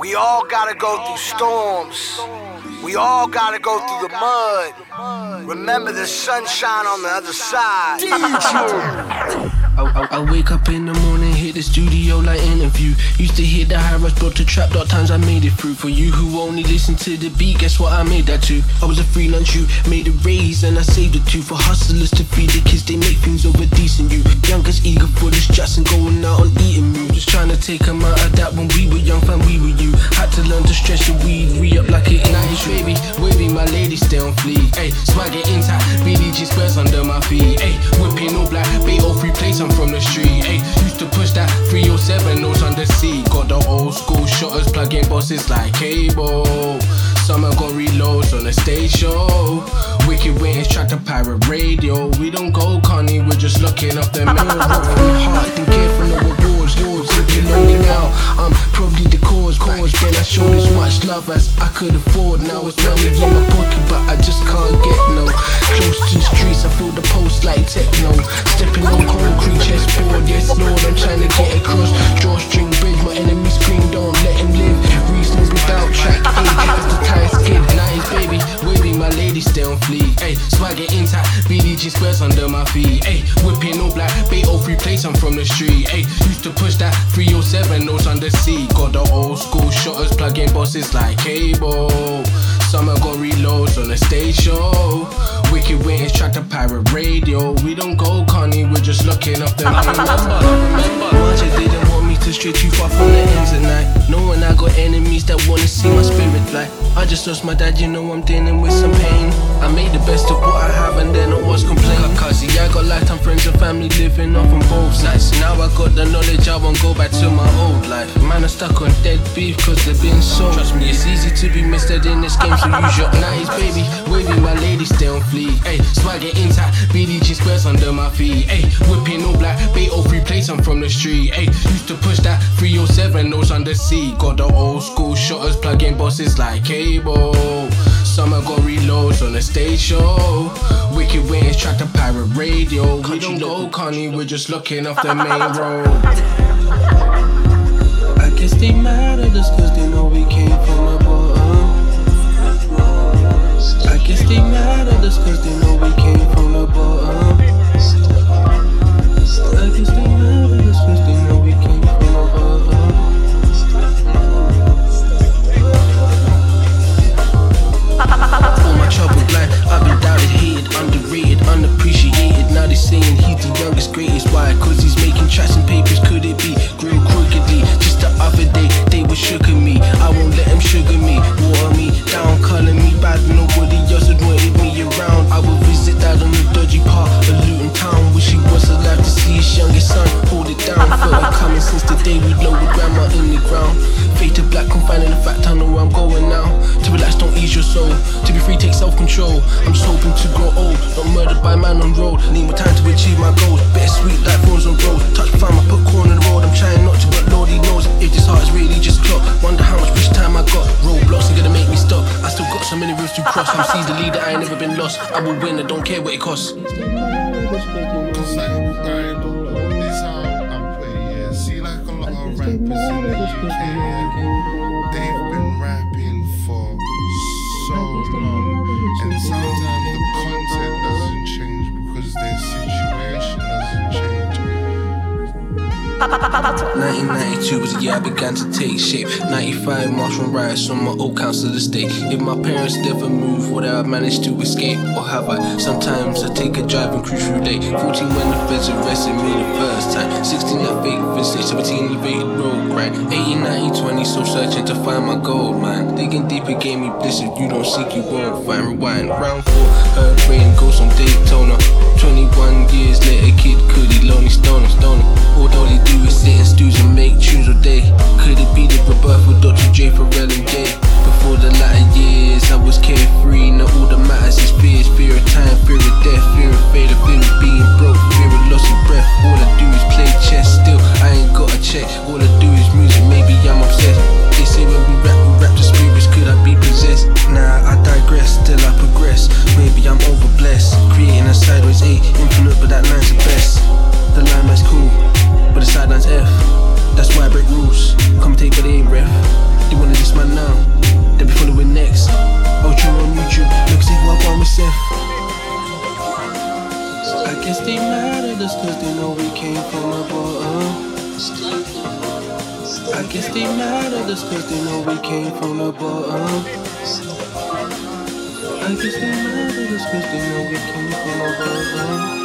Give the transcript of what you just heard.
We all gotta go through storms. We all gotta go through the mud. Remember the sunshine on the other side. I, I, I, wake up in the morning, hit the studio like interview. Used to hit the high rush, brought to trap dot times I made it through. For you who only listen to the beat, guess what I made that too? I was a freelance you, made a raise and I saved it too. For hustlers to feed the kids, they make things over decent you. Youngest eager for the stress and going out on eating moves. Just trying to take them out of that when we were young, fam, we were you. Had to learn to stretch the weed, re up like it nice, baby. Wavy, my lady, stay on fleek. Ayy, swag it intact, BDG squares under my feet. Ayy, whipping all black, bait all free place, I'm from the street. Ayy, used to push that 307 notes the seat. Got the old school shotters plugging bosses like cable. Summer got reloads on the stage show. Wicked wings track to pirate radio. We don't go Connie, we're just looking up the middle. Heart and care from the rewards, yours. You lonely now, I'm probably the cause. Cause then I showed as much love as I could afford. Stay on fleek. Ayy, swagger intact, BDG squares under my feet. Ayy, whipping all black, bait all free place, I'm from the street. Ayy, used to push that 307 notes on the seat. Got the old school shotters plugging bosses like cable. Summer got reloads on the stage show. Wicked wings track to pirate radio. We don't go Connie, we're just looking up the main number. Remember, To stray too far from the ends at night. Knowing I got enemies that wanna see my spirit fly. I just lost my dad, you know I'm dealing with some pain. Family living off on both sides. Now I got the knowledge, I won't go back to my old life. Man, I'm stuck on dead beef cause they've been so. Trust me, it's easy to be misled in this game, so use your nice baby. Wavy, my lady, stay on fleek. Ayy, swagger intact, BDG squares under my feet. Ayy, whipping all black, bait all free place, I'm from the street. Ayy, used to push that 307 notes the seat. Got the old school shotters plugging bosses like cable. Summer got reloads on the stage show. Wicked wings track to pirate radio. We don't go Connie, we're just looking off the main road. I guess they mad at us cause they know we came from the bottom. I guess they mad at us cause they I'm just hoping to grow old, not murdered by man on road. Need more time to achieve my goals. Better sweet like phones on road. Touch farm, I put corn in the road. I'm trying not to, but Lord, he knows if this heart is really just clock. Wonder how much push time I got. Roadblocks are gonna make me stop. I still got so many roads to cross. I'm see the leader, I ain't never been lost. I will win, I don't care what it costs. In the UK, they've been rapping for so long, and sometimes 1992 was the year I began to take shape. 95 march from riots on my old council estate. If my parents never moved, would I have managed to escape? Or have I? Sometimes I take a drive and cruise through late. 14 when the feds arrested me the first time. 16 I fake visit, 17 elevated road grind. 18, 19, 20, so searching to find my gold, man. Digging deeper gave me bliss. If you don't seek, you won't find. Rewind. Round 4, heard rain, ghost on Daytona. 21 years later, kid Cudi, lonely stoner, stoner. Although they sit in I guess they mad at us cause they know we came from the bottom. I guess they mad at us cause they know we came from the bottom.